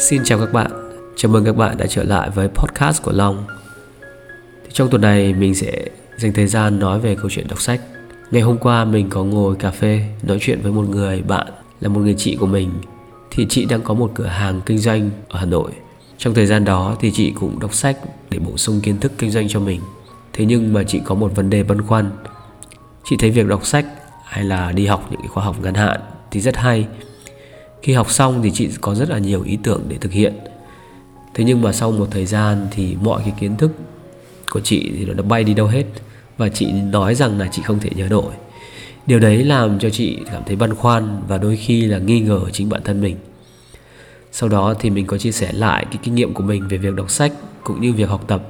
Xin chào các bạn, chào mừng các bạn đã trở lại với podcast của Long. Thì Trong tuần này mình sẽ dành thời gian nói về câu chuyện đọc sách. Ngày hôm qua mình có ngồi cà phê nói chuyện với một người bạn là một người chị của mình. Thì chị đang có một cửa hàng kinh doanh ở Hà Nội. Trong thời gian đó thì chị cũng đọc sách để bổ sung kiến thức kinh doanh cho mình. Thế nhưng mà chị có một vấn đề băn khoăn. Chị thấy việc đọc sách hay là đi học những khóa học ngắn hạn thì rất hay khi học xong thì chị có rất là nhiều ý tưởng để thực hiện. Thế nhưng mà sau một thời gian thì mọi cái kiến thức của chị thì nó đã bay đi đâu hết. Và chị nói rằng là chị không thể nhớ nổi. Điều đấy làm cho chị cảm thấy băn khoăn và đôi khi là nghi ngờ chính bản thân mình. Sau đó thì mình có chia sẻ lại cái kinh nghiệm của mình về việc đọc sách cũng như việc học tập.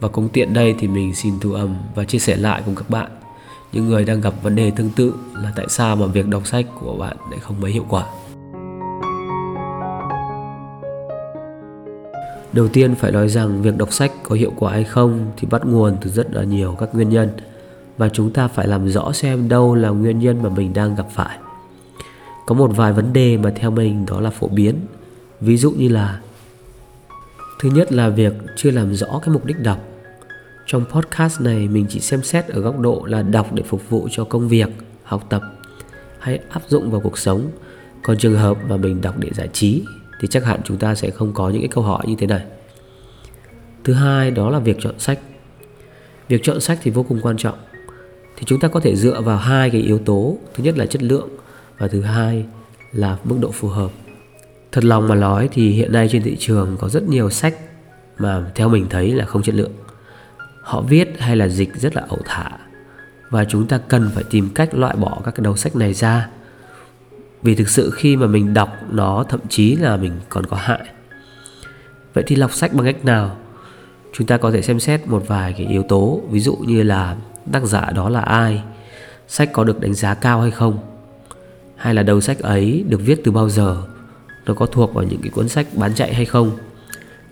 Và cũng tiện đây thì mình xin thu âm và chia sẻ lại cùng các bạn. Những người đang gặp vấn đề tương tự là tại sao mà việc đọc sách của bạn lại không mấy hiệu quả? Đầu tiên phải nói rằng việc đọc sách có hiệu quả hay không thì bắt nguồn từ rất là nhiều các nguyên nhân và chúng ta phải làm rõ xem đâu là nguyên nhân mà mình đang gặp phải. Có một vài vấn đề mà theo mình đó là phổ biến. Ví dụ như là Thứ nhất là việc chưa làm rõ cái mục đích đọc. Trong podcast này mình chỉ xem xét ở góc độ là đọc để phục vụ cho công việc, học tập hay áp dụng vào cuộc sống. Còn trường hợp mà mình đọc để giải trí thì chắc hẳn chúng ta sẽ không có những cái câu hỏi như thế này. Thứ hai đó là việc chọn sách. Việc chọn sách thì vô cùng quan trọng. Thì chúng ta có thể dựa vào hai cái yếu tố. Thứ nhất là chất lượng và thứ hai là mức độ phù hợp. Thật lòng mà nói thì hiện nay trên thị trường có rất nhiều sách mà theo mình thấy là không chất lượng. Họ viết hay là dịch rất là ẩu thả và chúng ta cần phải tìm cách loại bỏ các cái đầu sách này ra vì thực sự khi mà mình đọc nó, thậm chí là mình còn có hại. Vậy thì lọc sách bằng cách nào? Chúng ta có thể xem xét một vài cái yếu tố. Ví dụ như là tác giả đó là ai? Sách có được đánh giá cao hay không? Hay là đầu sách ấy được viết từ bao giờ? Nó có thuộc vào những cái cuốn sách bán chạy hay không?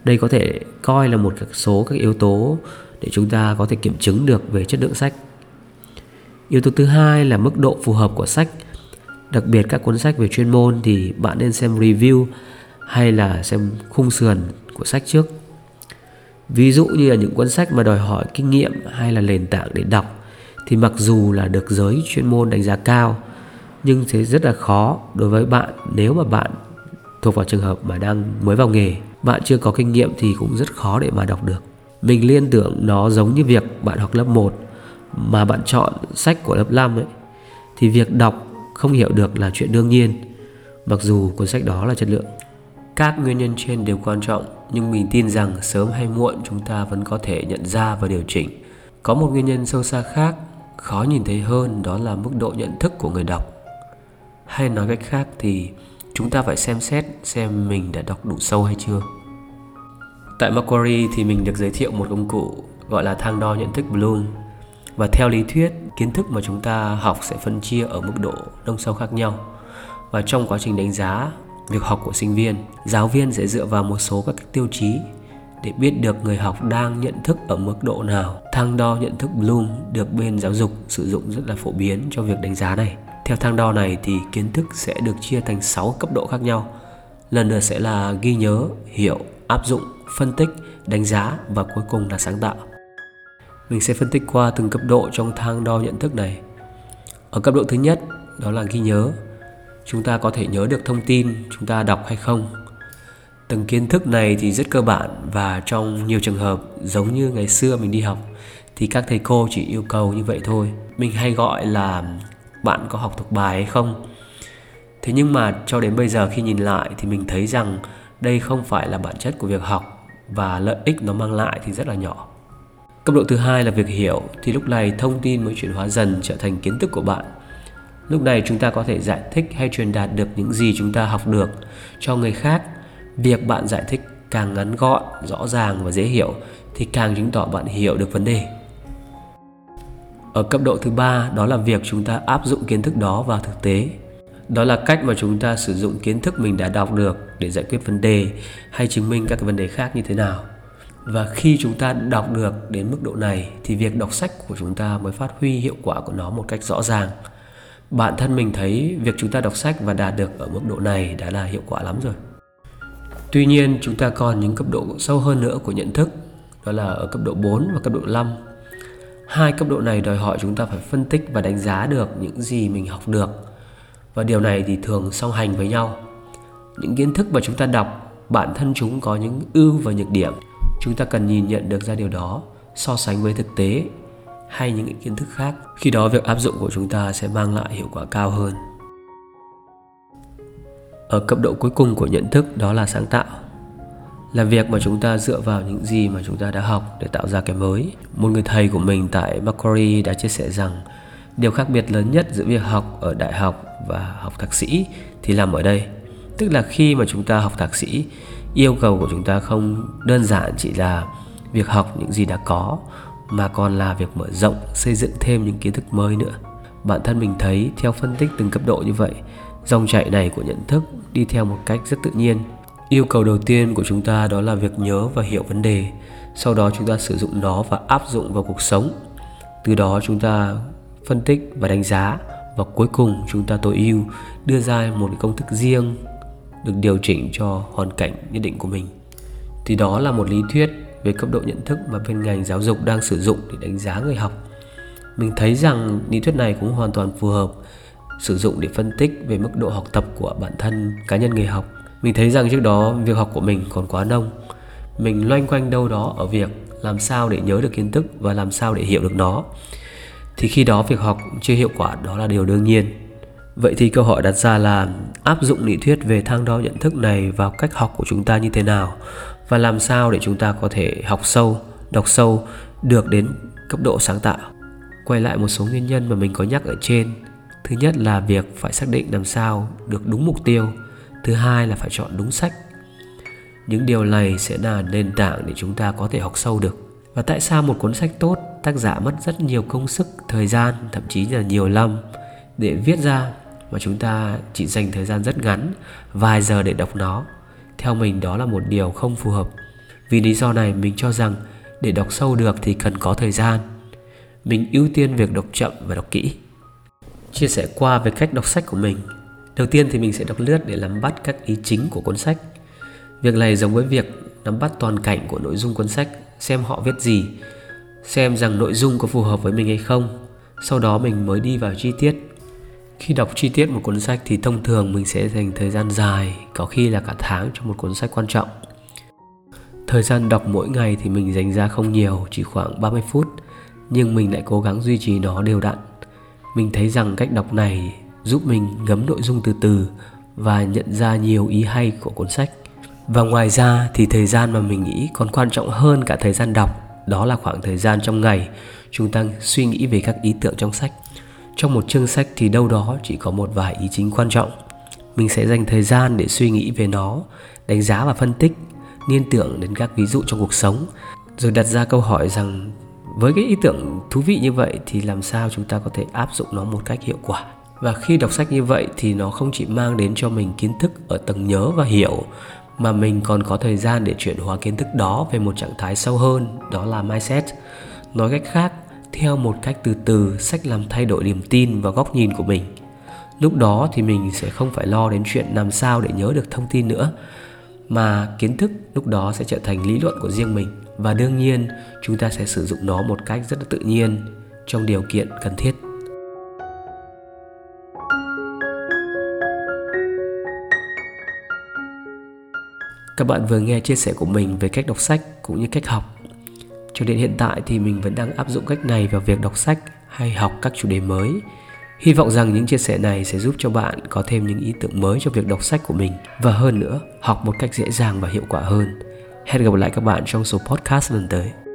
Đây có thể coi là một số các yếu tố để chúng ta có thể kiểm chứng được về chất lượng sách. Yếu tố thứ hai là mức độ phù hợp của sách. Đặc biệt các cuốn sách về chuyên môn thì bạn nên xem review hay là xem khung sườn của sách trước. Ví dụ như là những cuốn sách mà đòi hỏi kinh nghiệm hay là nền tảng để đọc thì mặc dù là được giới chuyên môn đánh giá cao, nhưng thế rất là khó đối với bạn nếu mà bạn thuộc vào trường hợp mà đang mới vào nghề bạn chưa có kinh nghiệm thì cũng rất khó để mà đọc được mình liên tưởng nó giống như việc bạn học lớp 1 mà bạn chọn sách của lớp 5 ấy, thì việc đọc không hiểu được là chuyện đương nhiên. Mặc dù cuốn sách đó là chất lượng, các nguyên nhân trên đều quan trọng, nhưng mình tin rằng sớm hay muộn chúng ta vẫn có thể nhận ra và điều chỉnh. Có một nguyên nhân sâu xa khác, khó nhìn thấy hơn, đó là mức độ nhận thức của người đọc. Hay nói cách khác thì, chúng ta phải xem xét xem mình đã đọc đủ sâu hay chưa. Tại Macquarie thì mình được giới thiệu một công cụ gọi là thang đo nhận thức Bloom và theo lý thuyết, kiến thức mà chúng ta học sẽ phân chia ở mức độ nông sâu khác nhau. Và trong quá trình đánh giá việc học của sinh viên, giáo viên sẽ dựa vào một số các tiêu chí để biết được người học đang nhận thức ở mức độ nào. Thang đo nhận thức bloom được bên giáo dục sử dụng rất là phổ biến cho việc đánh giá này. Theo thang đo này thì kiến thức sẽ được chia thành 6 cấp độ khác nhau. Lần lượt sẽ là ghi nhớ, hiểu, áp dụng, phân tích, đánh giá và cuối cùng là sáng tạo mình sẽ phân tích qua từng cấp độ trong thang đo nhận thức này. Ở cấp độ thứ nhất, đó là ghi nhớ. Chúng ta có thể nhớ được thông tin chúng ta đọc hay không. Từng kiến thức này thì rất cơ bản và trong nhiều trường hợp giống như ngày xưa mình đi học thì các thầy cô chỉ yêu cầu như vậy thôi. Mình hay gọi là bạn có học thuộc bài hay không. Thế nhưng mà cho đến bây giờ khi nhìn lại thì mình thấy rằng đây không phải là bản chất của việc học và lợi ích nó mang lại thì rất là nhỏ. Cấp độ thứ hai là việc hiểu thì lúc này thông tin mới chuyển hóa dần trở thành kiến thức của bạn. Lúc này chúng ta có thể giải thích hay truyền đạt được những gì chúng ta học được cho người khác. Việc bạn giải thích càng ngắn gọn, rõ ràng và dễ hiểu thì càng chứng tỏ bạn hiểu được vấn đề. Ở cấp độ thứ ba đó là việc chúng ta áp dụng kiến thức đó vào thực tế. Đó là cách mà chúng ta sử dụng kiến thức mình đã đọc được để giải quyết vấn đề hay chứng minh các vấn đề khác như thế nào và khi chúng ta đọc được đến mức độ này, thì việc đọc sách của chúng ta mới phát huy hiệu quả của nó một cách rõ ràng. Bản thân mình thấy việc chúng ta đọc sách và đạt được ở mức độ này đã là hiệu quả lắm rồi. Tuy nhiên, chúng ta còn những cấp độ sâu hơn nữa của nhận thức, Đó là ở cấp độ 4 và cấp độ 5 Hai cấp độ này đòi hỏi chúng ta phải phân tích và đánh giá được những gì mình học được. Và điều này thì thường song hành với nhau. Những kiến thức mà chúng ta đọc, Bản thân chúng có những ưu và nhược điểm. Chúng ta cần nhìn nhận được ra điều đó, So sánh với thực tế hay những kiến thức khác. Khi đó, việc áp dụng của chúng ta sẽ mang lại hiệu quả cao hơn. Ở cấp độ cuối cùng của nhận thức, đó là sáng tạo. Là việc mà chúng ta dựa vào những gì mà chúng ta đã học để tạo ra cái mới. Một người thầy của mình tại Macquarie đã chia sẻ rằng, điều khác biệt lớn nhất giữa việc học ở đại học và học thạc sĩ thì làm ở đây tức là khi mà chúng ta học thạc sĩ, yêu cầu của chúng ta không đơn giản chỉ là việc học những gì đã có, mà còn là việc mở rộng, xây dựng thêm những kiến thức mới nữa. Bản thân mình thấy, theo phân tích từng cấp độ như vậy, dòng chảy này của nhận thức đi theo một cách rất tự nhiên. Yêu cầu đầu tiên của chúng ta đó là việc nhớ và hiểu vấn đề, sau đó chúng ta sử dụng nó và áp dụng vào cuộc sống. Từ đó chúng ta phân tích và đánh giá, và cuối cùng chúng ta tối ưu, đưa ra một công thức riêng được điều chỉnh cho hoàn cảnh nhất định của mình. Thì đó là một lý thuyết về cấp độ nhận thức mà bên ngành giáo dục đang sử dụng để đánh giá người học. Mình thấy rằng lý thuyết này cũng hoàn toàn phù hợp sử dụng để phân tích về mức độ học tập của bản thân, cá nhân người học. Mình thấy rằng trước đó việc học của mình còn quá nông mình loanh quanh đâu đó ở việc làm sao để nhớ được kiến thức và làm sao để hiểu được nó. Thì khi đó việc học chưa hiệu quả, đó là điều đương nhiên vậy thì câu hỏi đặt ra là áp dụng lý thuyết về thang đo nhận thức này vào cách học của chúng ta như thế nào? Và làm sao để chúng ta có thể học sâu, đọc sâu, được đến cấp độ sáng tạo? Quay lại một số nguyên nhân mà mình có nhắc ở trên. Thứ nhất là việc phải xác định làm sao được đúng mục tiêu. Thứ hai là phải chọn đúng sách. Những điều này sẽ là nền tảng để chúng ta có thể học sâu được. Và tại sao một cuốn sách tốt, tác giả mất rất nhiều công sức, thời gian, thậm chí là nhiều năm để viết ra? Mà chúng ta chỉ dành thời gian rất ngắn vài giờ để đọc nó theo mình đó là một điều không phù hợp vì lý do này mình cho rằng để đọc sâu được thì cần có thời gian mình ưu tiên việc đọc chậm và đọc kỹ chia sẻ qua về cách đọc sách của mình. Đầu tiên thì mình sẽ đọc lướt để nắm bắt các ý chính của cuốn sách. Việc này giống với việc nắm bắt toàn cảnh của nội dung cuốn sách, xem họ viết gì, xem rằng nội dung có phù hợp với mình hay không. Sau đó mình mới đi vào chi tiết. Khi đọc chi tiết một cuốn sách thì thông thường mình sẽ dành thời gian dài, có khi là cả tháng cho một cuốn sách quan trọng. Thời gian đọc mỗi ngày thì mình dành ra không nhiều, chỉ khoảng 30 phút, nhưng mình lại cố gắng duy trì nó đều đặn. Mình thấy rằng cách đọc này giúp mình ngấm nội dung từ từ và nhận ra nhiều ý hay của cuốn sách. Và ngoài ra thì thời gian mà mình nghĩ còn quan trọng hơn cả thời gian đọc đó là khoảng thời gian trong ngày chúng ta suy nghĩ về các ý tưởng trong sách trong một chương sách thì đâu đó chỉ có một vài ý chính quan trọng. Mình sẽ dành thời gian để suy nghĩ về nó, đánh giá và phân tích, liên tưởng đến các ví dụ trong cuộc sống, rồi đặt ra câu hỏi rằng, với cái ý tưởng thú vị như vậy thì làm sao chúng ta có thể áp dụng nó một cách hiệu quả? Và khi đọc sách như vậy thì nó không chỉ mang đến cho mình kiến thức ở tầng nhớ và hiểu, mà mình còn có thời gian để chuyển hóa kiến thức đó về một trạng thái sâu hơn, đó là mindset. Nói cách khác theo một cách từ từ, sách làm thay đổi niềm tin và góc nhìn của mình. Lúc đó thì mình sẽ không phải lo đến chuyện làm sao để nhớ được thông tin nữa, mà kiến thức lúc đó sẽ trở thành lý luận của riêng mình. Và đương nhiên, chúng ta sẽ sử dụng nó một cách rất là tự nhiên, trong điều kiện cần thiết. Các bạn vừa nghe chia sẻ của mình về cách đọc sách cũng như cách học cho đến hiện tại thì mình vẫn đang áp dụng cách này vào việc đọc sách hay học các chủ đề mới hy vọng rằng những chia sẻ này sẽ giúp cho bạn có thêm những ý tưởng mới cho việc đọc sách của mình và hơn nữa, học một cách dễ dàng và hiệu quả hơn Hẹn gặp lại các bạn trong số podcast lần tới.